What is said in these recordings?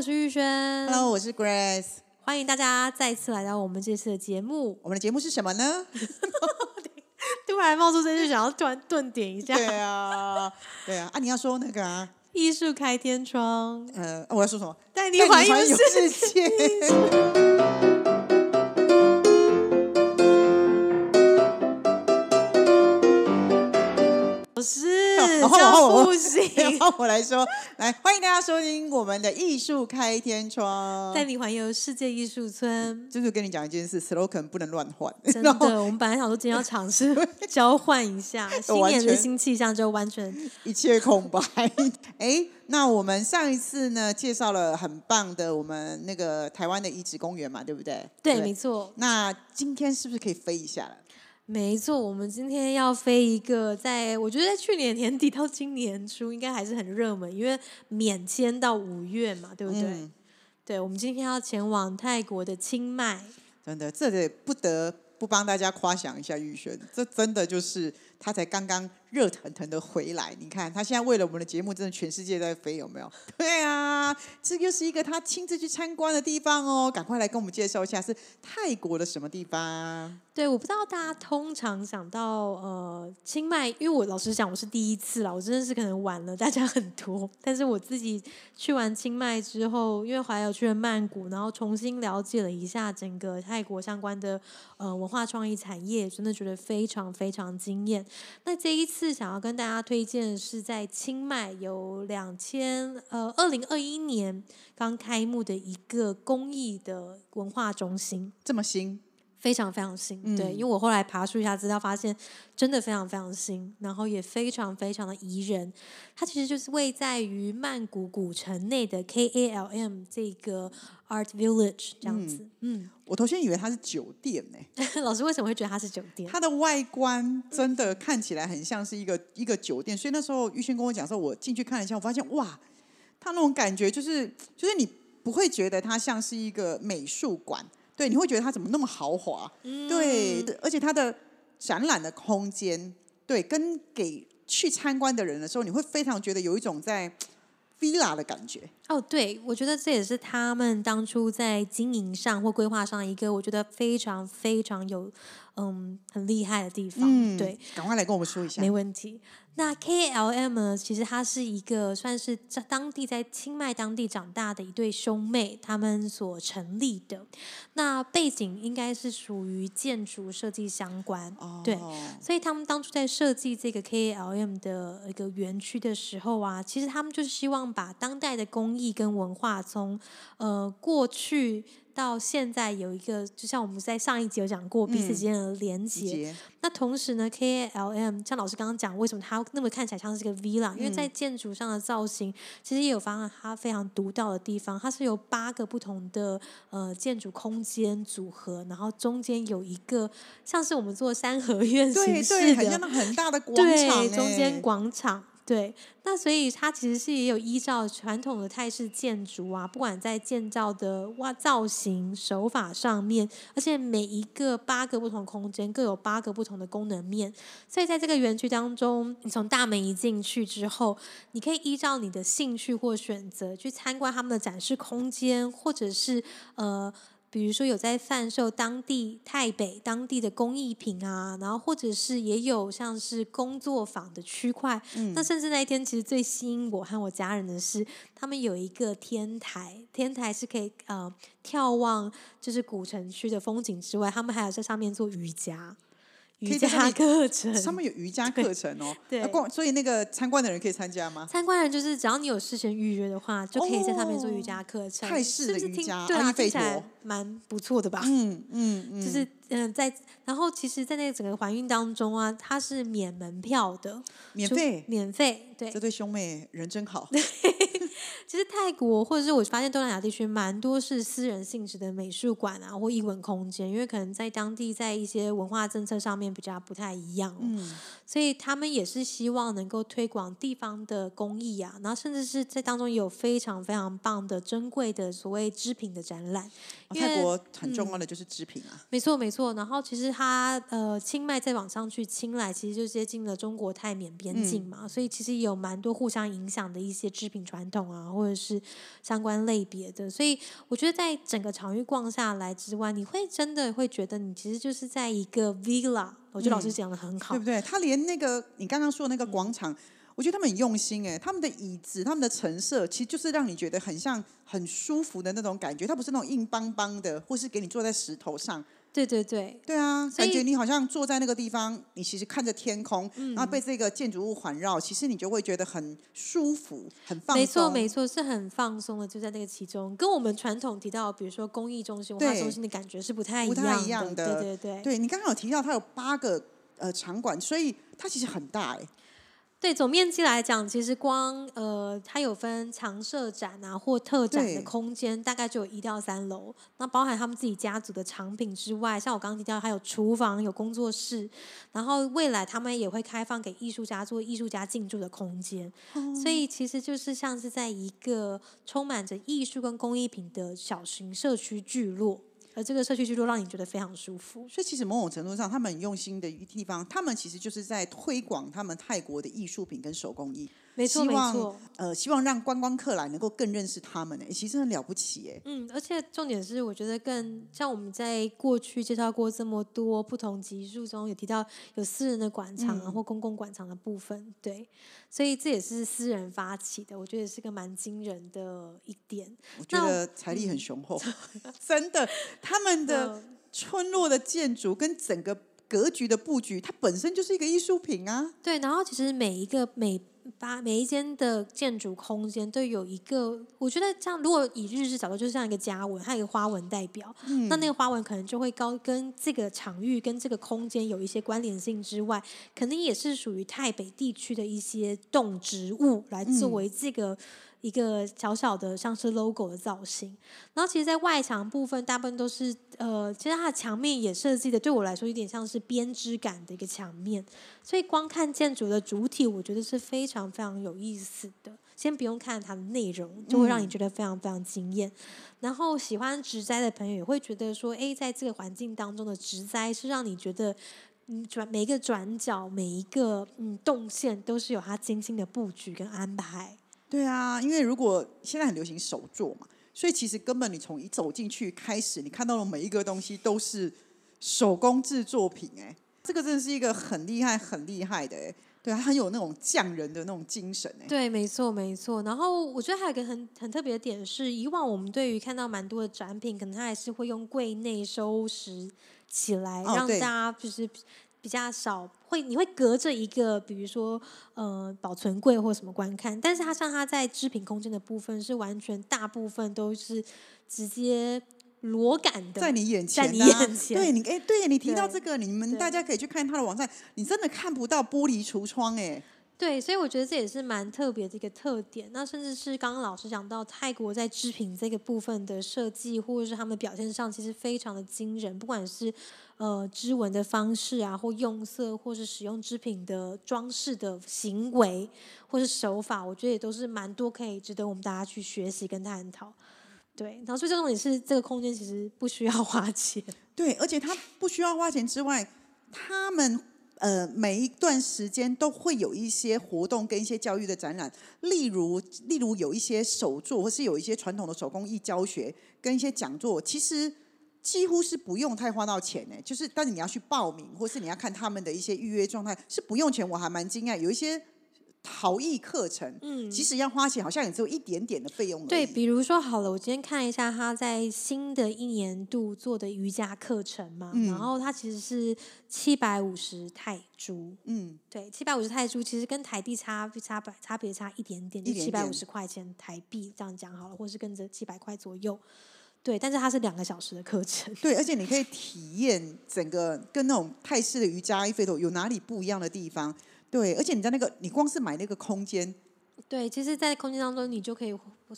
我是玉轩。Hello，我是 Grace。欢迎大家再次来到我们这次的节目。我们的节目是什么呢？突然冒出这句，想要突然顿点一下。对啊，对啊，啊，你要说那个啊，艺术开天窗，呃，我要说什么？带你带你环游环游世世界。老然后我不行。然后我来说，来欢迎大家收听我们的艺术开天窗。带你环游世界艺术村。就是跟你讲一件事，slogan 不能乱换。真的，我们本来想说今天要尝试交换一下，新年的新气象就完全 一切空白。哎，那我们上一次呢介绍了很棒的我们那个台湾的遗址公园嘛，对不对？对，没错。那今天是不是可以飞一下了？没错，我们今天要飞一个在，我觉得在去年年底到今年初应该还是很热门，因为免签到五月嘛，对不对？嗯对，我们今天要前往泰国的清迈，真的，这得不得不帮大家夸奖一下玉轩，这真的就是他才刚刚热腾腾的回来。你看，他现在为了我们的节目，真的全世界在飞，有没有？对啊，这又是一个他亲自去参观的地方哦。赶快来跟我们介绍一下，是泰国的什么地方？对，我不知道大家通常想到呃清迈，因为我老实讲我是第一次啦，我真的是可能晚了大家很多。但是我自己去完清迈之后，因为还有去了曼谷，然后重新了解了一下整个泰国相关的呃文化创意产业，真的觉得非常非常惊艳。那这一次想要跟大家推荐的是在清迈有两千呃二零二一年刚开幕的一个公益的文化中心。这么新，非常非常新，对，嗯因为我后来爬出一下资料，发现真的非常非常新，然后也非常非常的宜人。它其实就是位在于曼谷古城内的 KALM 这个 Art Village 这样子。嗯，我头先以为它是酒店呢、老师为什么会觉得它是酒店？它的外观真的看起来很像是一个一个酒店，所以那时候玉轩跟我讲说，我进去看了一下，我发现哇，它那种感觉就是就是你不会觉得它像是一个美术馆，对，你会觉得它怎么那么豪华，对，而且它的展览的空间，对，跟给去参观的人的时候，你会非常觉得有一种在 villa 的感觉，哦，对，我觉得这也是他们当初在经营上或规划上一个我觉得非常非常有嗯很厉害的地方。嗯，对，，赶快来跟我们说一下没，问题。那 KLM 呢？其实它是一个算是在当地在清迈当地长大的一对兄妹，他们所成立的。那背景应该是属于建筑设计相关，哦，对所以他们当初在设计这个 KLM 的一个园区的时候啊，其实他们就是希望把当代的工艺跟文化从呃过去到现在有一个，就像我们在上一集有讲过彼此之间的连接。那同时呢，KLM 像老师刚刚讲，为什么它那么看起来像是个 villa？因为嗯在建筑上的造型，其实也有发现它非常独到的地方。它是由八个不同的呃建筑空间组合，然后中间有一个像是我们做三合院形式对对，很很大的广对，场、中间哎广场。对，那所以它其实是也有依照传统的泰式建筑啊，不管在建造的哇造型手法上面，而且每一个八个不同空间各有八个不同的功能面，所以在这个园区当中，你从大门一进去之后，你可以依照你的兴趣或选择去参观他们的展示空间，或者是呃。比如说有在贩售当地台北当地的工艺品啊，然后或者是也有像是工作坊的区块。那甚至那一天其实最吸引我和我家人的是，他们有一个天台，天台是可以呃眺望就是古城区的风景之外，他们还有在上面做瑜伽。瑜伽课程，上面有瑜伽课程哦，对那光所以那个参观的人可以参加吗？参观人就是只要你有事先预约的话，就可以在上面做瑜伽课程。泰式的瑜伽对啊，阿育吠听起来陀蛮不错的吧？嗯嗯嗯，就是嗯、呃在然后其实，在那个整个怀孕当中啊，它是免门票的，免费，免费。对这，对兄妹人真好。其实泰国或者是我发现东南亚地区蛮多是私人性质的美术馆啊或艺文空间，因为可能在当地在一些文化政策上面比较不太一样、哦，嗯，所以他们也是希望能够推广地方的工艺啊，然后甚至是在当中有非常非常棒的珍贵的所谓织品的展览。泰国很重要的就是织品啊，没错，没错。然后其实它呃，清迈再往上去，清莱其实就接近了中国泰缅边境嘛，所以其实有蛮多互相影响的一些织品传统啊，或或者是相关类别的。所以我觉得在整个场域逛下来之外，你会真的会觉得你其实就是在一个 villa。我觉得老师讲的很好，对不对？他连那个你刚刚说的那个广场。我觉得他们很用心哎，他们的椅子、他们的陈设，其实就是让你觉得很像很舒服的那种感觉。它不是那种硬邦邦的，或是给你坐在石头上。对对对，对啊，感觉你好像坐在那个地方，你其实看着天空，然后被这个建筑物环绕，其实你就会觉得很舒服、很放松。没错没错，是很放松的，就在那个其中，跟我们传统提到，比如说公益中心、文化中心的感觉是不太不太一样的。对对对，对你刚刚有提到它有八个呃场馆，所以它其实很大哎。对总面积来讲，其实光呃，它有分常设展啊或特展的空间，大概就有一到三楼。那包含他们自己家族的产品之外，像我刚刚提到，还有厨房、有工作室，然后未来他们也会开放给艺术家做艺术家进驻的空间。所以其实就是像是在一个充满着艺术跟工艺品的小型社区聚落。而这个社区居住让你觉得非常舒服，所以其实某种程度上，他们很用心的一个地方，他们其实就是在推广他们泰国的艺术品跟手工艺。没错，没错。呃，希望让观光客来能够更认识他们呢，其实很了不起哎。嗯，而且重点是，我觉得更像我们在过去介绍过这么多不同集数中，有提到有私人的馆场啊或公共馆场的部分，对，所以这也是私人发起的，我觉得是个蛮惊人的一点。我觉得财力很雄厚，真的，他们的村落的建筑跟整个格局的布局，它本身就是一个艺术品啊。对，然后其实每一个每。把每一间的建筑空间都有一个，我觉得这样，如果以日式角度，就是像一个家纹，它有一个花纹代表，嗯那那个花纹可能就会高跟这个场域跟这个空间有一些关联性之外，肯定也是属于台北地区的一些动植物来作为这个。一个小小的像是 logo 的造型，然后其实，在外墙部分，大部分都是呃，其实它的墙面也设计的，对我来说有点像是编织感的一个墙面，所以光看建筑的主体，我觉得是非常非常有意思的。先不用看它的内容，就会让你觉得非常非常惊艳。然后喜欢植栽的朋友也会觉得说，哎，在这个环境当中的植栽是让你觉得，嗯，转每一个转角、每一个嗯动线都是有它精心的布局跟安排。对啊，因为如果现在很流行手作嘛，所以其实根本你从一走进去开始，你看到的每一个东西都是手工制作品，哎，这个真的是一个很厉害、很厉害的，哎，对啊，很有那种匠人的那种精神，哎，对，没错，没错。然后我觉得还有一个很很特别的点是，以往我们对于看到蛮多的展品，可能它还是会用柜内收拾起来，让大家就是。比较少会，你会隔着一个，比如说呃保存柜或什么观看，但是它像它在织品空间的部分是完全大部分都是直接裸感的，在你眼前，在你眼前，对你哎，对你提到这个，你们大家可以去看他的网站，你真的看不到玻璃橱窗哎。对，所以我觉得这也是蛮特别的一个特点。那甚至是刚刚老师讲到泰国在织品这个部分的设计，或者是他们的表现上，其实非常的惊人。不管是呃织纹的方式啊，或用色，或是使用织品的装饰的行为，或是手法，我觉得也都是蛮多可以值得我们大家去学习跟探讨。对，然后最重点是这个空间其实不需要花钱。对，而且它不需要花钱之外，他们。呃，每一段时间都会有一些活动跟一些教育的展览，例如，例如有一些手作，或是有一些传统的手工艺教学跟一些讲座，其实几乎是不用太花到钱呢。就是，但是你要去报名，或是你要看他们的一些预约状态，是不用钱。我还蛮惊讶，有一些。陶艺课程，嗯，即使要花钱，好像也只有一点点的费用。对，比如说好了，我今天看一下他在新的一年度做的瑜伽课程嘛，然后它其实是七百五十泰铢，嗯，对，七百五十泰铢其实跟台币差差差别差一点点，就七百五十块钱台币这样讲好了，或是跟着七百块左右，对，但是它是两个小时的课程，对，而且你可以体验整个跟那种泰式的瑜伽一飞头有哪里不一样的地方。对，而且你在那个，你光是买那个空间，对，其实，在空间当中，你就可以，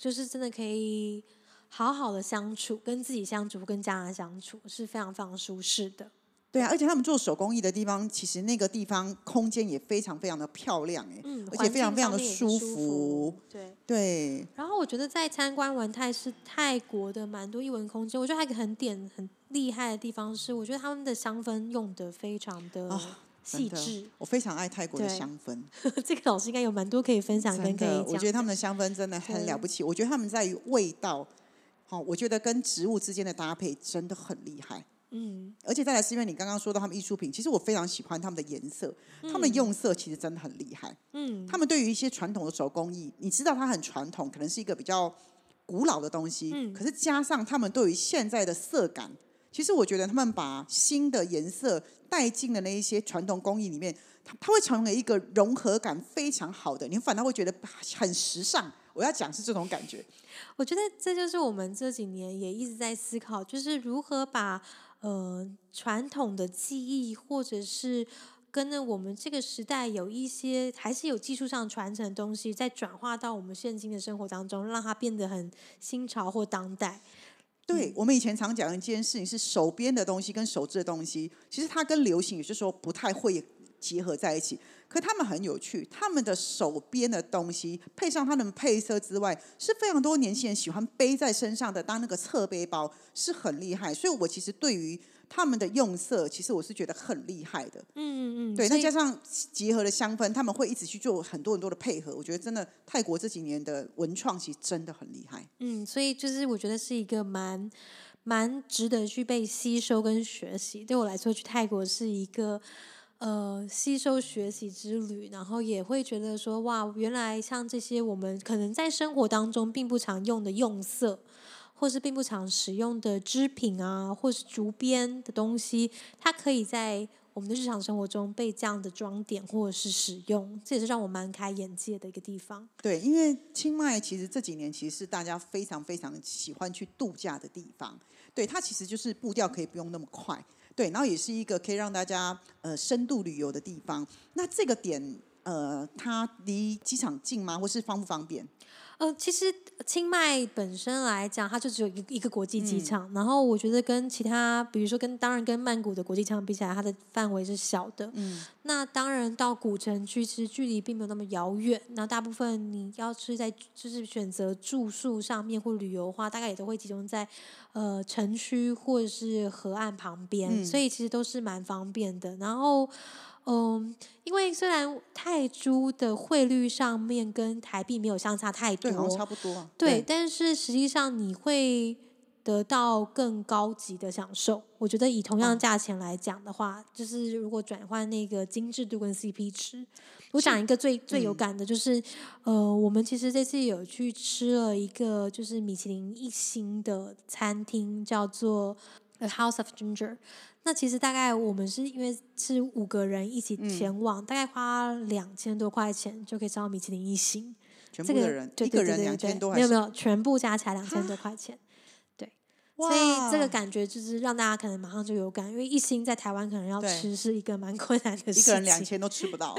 就是真的可以好好的相处，跟自己相处，跟家人相处，是非常非常舒适的。对啊，而且他们做手工艺的地方，其实那个地方空间也非常非常的漂亮，哎，嗯，而且非常非常的舒服。对对。然后我觉得在参观完泰式泰国的蛮多艺文空间，我觉得还有一个很点很厉害的地方是，我觉得他们的香氛用的非常的。细致。我非常爱泰国的香氛，这个老师应该有蛮多可以分享跟可以讲。我觉得他们的香氛真的很了不起。我觉得他们在于味道，好、我觉得跟植物之间的搭配真的很厉害。嗯而且再来是因为你刚刚说到他们艺术品，其实我非常喜欢他们的颜色，他们的用色其实真的很厉害。嗯他们对于一些传统的手工艺，你知道它很传统，可能是一个比较古老的东西，嗯可是加上他们对于现在的色感，其实我觉得他们把新的颜色带进了那一些传统工艺里面，它它会成为一个融合感非常好的，你反倒会觉得很时尚。我要讲是这种感觉，我觉得这就是我们这几年也一直在思考，就是如何把呃传统的技艺，或者是跟着我们这个时代有一些还是有技术上传承的东西，再转化到我们现今的生活当中，让它变得很新潮或当代。对我们以前常讲的一件事情是手编的东西跟手制的东西，其实它跟流行有些时候不太会结合在一起。可他们很有趣，他们的手编的东西配上他们配色之外，是非常多年轻人喜欢背在身上的，当那个侧背包是很厉害。所以我其实对于他们的用色，其实我是觉得很厉害的。嗯嗯，对，那加上结合的香氛，他们会一直去做很多很多的配合。我觉得真的泰国这几年的文创其实真的很厉害。嗯，所以就是我觉得是一个蛮蛮值得去被吸收跟学习。对我来说，去泰国是一个呃吸收学习之旅，然后也会觉得说哇，原来像这些我们可能在生活当中并不常用的用色。或是并不常使用的织品啊，或是竹编的东西，它可以在我们的日常生活中被这样的装点或者是使用，这也是让我蛮开眼界的一个地方。对，因为清迈其实这几年其实是大家非常非常喜欢去度假的地方。对，它其实就是步调可以不用那么快，对，然后也是一个可以让大家呃深度旅游的地方。那这个点呃，它离机场近吗？或是方不方便？呃，其实清迈本身来讲，它就只有一个一个国际嗯机场，然后我觉得跟其他，比如说跟当然跟曼谷的国际机场比起来，它的范围是小的。嗯，那当然到古城区，其实距离并没有那么遥远。那大部分你要是在就是选择住宿上面或旅游的话，大概也都会集中在呃城区或者是河岸旁边，嗯所以其实都是蛮方便的。然后。嗯，因为虽然泰铢的汇率上面跟台币没有相差太多，对，好像差不多啊。对，但是实际上你会得到更高级的享受。我觉得以同样的价钱来讲的话，就是如果转换那个精致度跟 CP 值，我讲一个最最有感的就是，呃，我们其实这次有去吃了一个就是米其林一星的餐厅，叫做 The House of Ginger。那其实大概我们是因为是五个人一起前往，大概花两千多块钱就可以吃到米其林一星。这个全部的人对一个人两千多，还没有没有，全部加起来两千多块钱。对所以这个感觉就是让大家可能马上就有感，因为一星在台湾可能要吃是一个蛮 困难的事情。一个人两千都吃不到。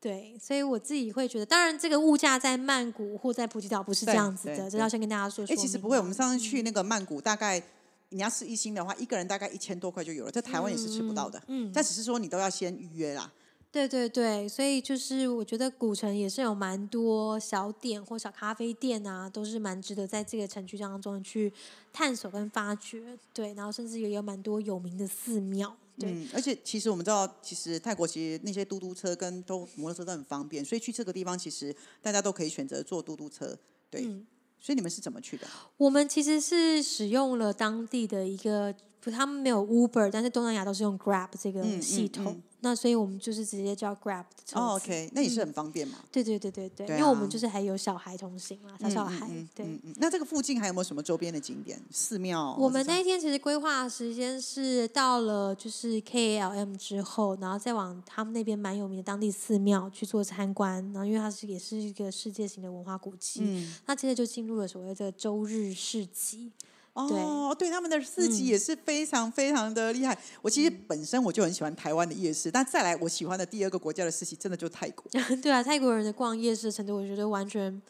对，所以我自己会觉得，当然这个物价在曼谷或在普吉岛不是这对样子的，这要先跟大家说哎，说其实不会，我们上次去那个曼谷，大概你要吃一星的话，一个人大概一千多块就有了，在台湾也是吃不到的。嗯，但只是说你都要先预约啦。对对对，所以就是我觉得古城也是有蛮多小店或小咖啡店啊，都是蛮值得在这个城区当中去探索跟发掘。对，然后甚至也有蛮多有名的寺庙。对，嗯，而且其实我们知道，其实泰国其实那些嘟嘟车跟都摩托车都很方便，所以去这个地方其实大家都可以选择坐嘟嘟车。对，嗯所以你们是怎么去的？我们其实是使用了当地的一个，他们没有 Uber，但是东南亚都是用 Grab 这个系统。嗯那所以我们就是直接叫 Grab 哦，OK，那也是很方便嘛。对对对对对，对因为我们啊就是还有小孩同行嘛，小小孩。嗯嗯对。那这个附近还有没有什么周边的景点、寺庙？我们那一天其实规划的时间是到了就是 KLM 之后，然后再往他们那边蛮有名的当地寺庙去做参观，然后因为它是也是一个世界型的文化古迹，嗯，那接着就进入了所谓的周日市集。哦，对，他们的市集嗯也是非常非常的厉害。我其实本身我就很喜欢台湾的夜市，但再来我喜欢的第二个国家的市集，真的就是泰国。对啊，泰国人的逛夜市的程度，我觉得完全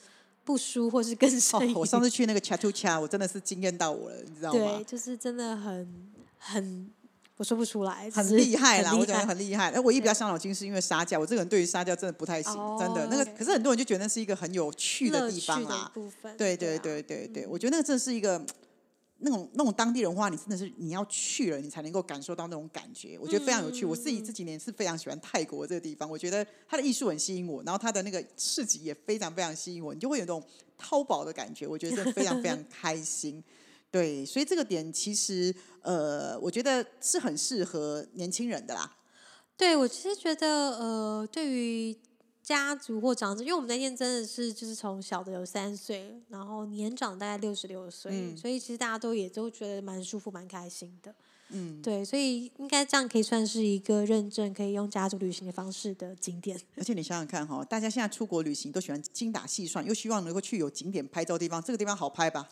不输或是更胜于、哦，我上次去那个 Chatucha，我真的是惊艳到我了，你知道对，吗？就是真的很很，我说不出来，很厉害啦，很我觉得很厉害。哎，唯一比较伤脑筋是因为杀价，我这个人对于杀价真的不太行，哦真的。那个可是很多人就觉得那是一个很有趣的地方啊对对对对，我觉得那个真的是一个那种那种当地人话，你真的是你要去了，你才能够感受到那种感觉。我觉得非常有趣。我自己这几年是非常喜欢泰国这个地方，我觉得它的艺术很吸引我，然后它的那个市集也非常非常吸引我，你就会有那种淘宝的感觉，我觉得非常非常开心。对，所以这个点其实呃，我觉得是很适合年轻人的啦。对，我其实觉得呃，对于家族或长者，因为我们那天真的是就是从小的有三岁，然后年长大概六十六岁，所以其实大家都也都觉得蛮舒服、蛮开心的。嗯，对，所以应该这样可以算是一个认证可以用家族旅行的方式的景点。而且你想想看哈，大家现在出国旅行都喜欢精打细算，又希望能够去有景点拍照地方，这个地方好拍吧？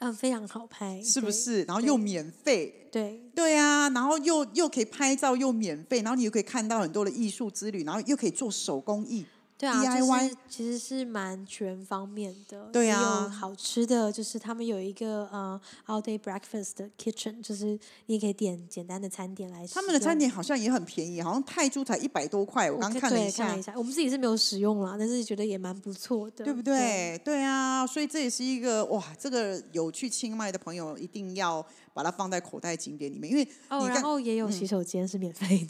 嗯，非常好拍，是不是？然后又免费，对对啊，然后又又可以拍照，又免费，然后你又可以看到很多的艺术之旅，然后又可以做手工艺。对啊，DIY 其实是蛮全方面的。对啊，好吃的就是他们有一个呃 all day breakfast kitchen，就是你也可以点简单的餐点来。他们的餐点好像也很便宜，好像泰铢才一百多块。我刚看了一下一下，我们自己是没有使用啦，但是觉得也蛮不错的，对不对？对啊，所以这也是一个哇，这个有去清迈的朋友一定要。把它放在口袋景点里面，因为哦，然后也有洗手间是免费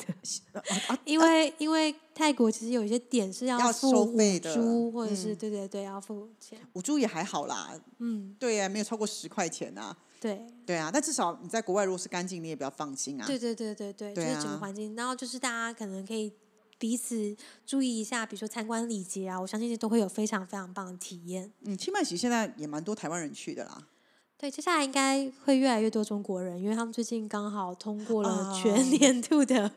的，因为因为泰国其实有一些点是要收费的，或者是对对对要付钱，五铢也还好啦，嗯，对呀，没有超过十块钱啊，对。对啊，但至少你在国外如果是干净，你也比较放心啊，对对对对对，就是整个环境，然后就是大家可能可以彼此注意一下，比如说参观礼节啊，我相信都会有非常非常棒的体验。嗯，清迈其实现在也蛮多台湾人去的啦。对，接下来应该会越来越多中国人，因为他们最近刚好通过了全年度的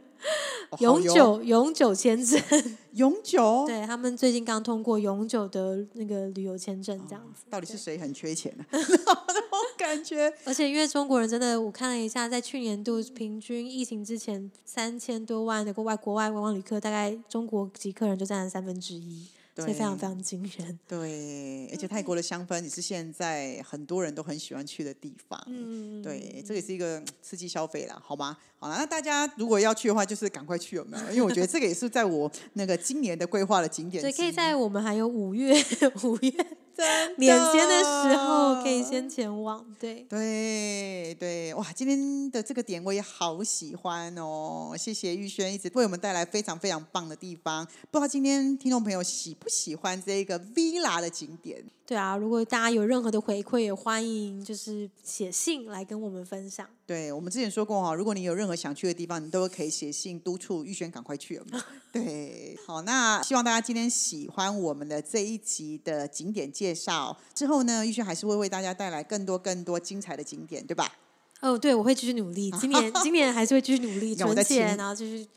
永久永久签证。永久？对他们最近刚通过永久的那个旅游签证，这样子。到底是谁很缺钱呢？感觉。而且因为中国人真的，我看了一下，在去年度平均疫情之前，三千多万的国外国外观光旅客，大概中国籍客人就占了三分之一。所以非常非常惊人。对，而且泰国的香氛也是现在很多人都很喜欢去的地方。嗯，对，这也是一个刺激消费啦，好吗？好啦，那大家如果要去的话，就是赶快去有没有？因为我觉得这个也是在我那个今年的规划的景点。对，可以在我们还有五月五月。免签的时候可以先前往，对对对，哇！今天的这个点我也好喜欢哦，谢谢玉轩一直为我们带来非常非常棒的地方。不知道今天听众朋友喜不喜欢这个 villa 的景点？对啊，如果大家有任何的回馈，也欢迎就是写信来跟我们分享。对，我们之前说过哈，如果你有任何想去的地方，你都可以写信督促玉轩赶快去。对，好，那希望大家今天喜欢我们的这一集的景点介绍。之后呢，玉轩还是会为大家带来更多更多精彩的景点，对吧？哦，对，我会继续努力。今年今年还是会继续努力 存钱，然后继续。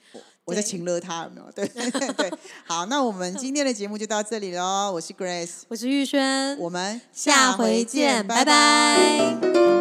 我在请了他有没有？对 对，好，那我们今天的节目就到这里喽。我是 Grace，我是玉轩，我们下回见，拜拜。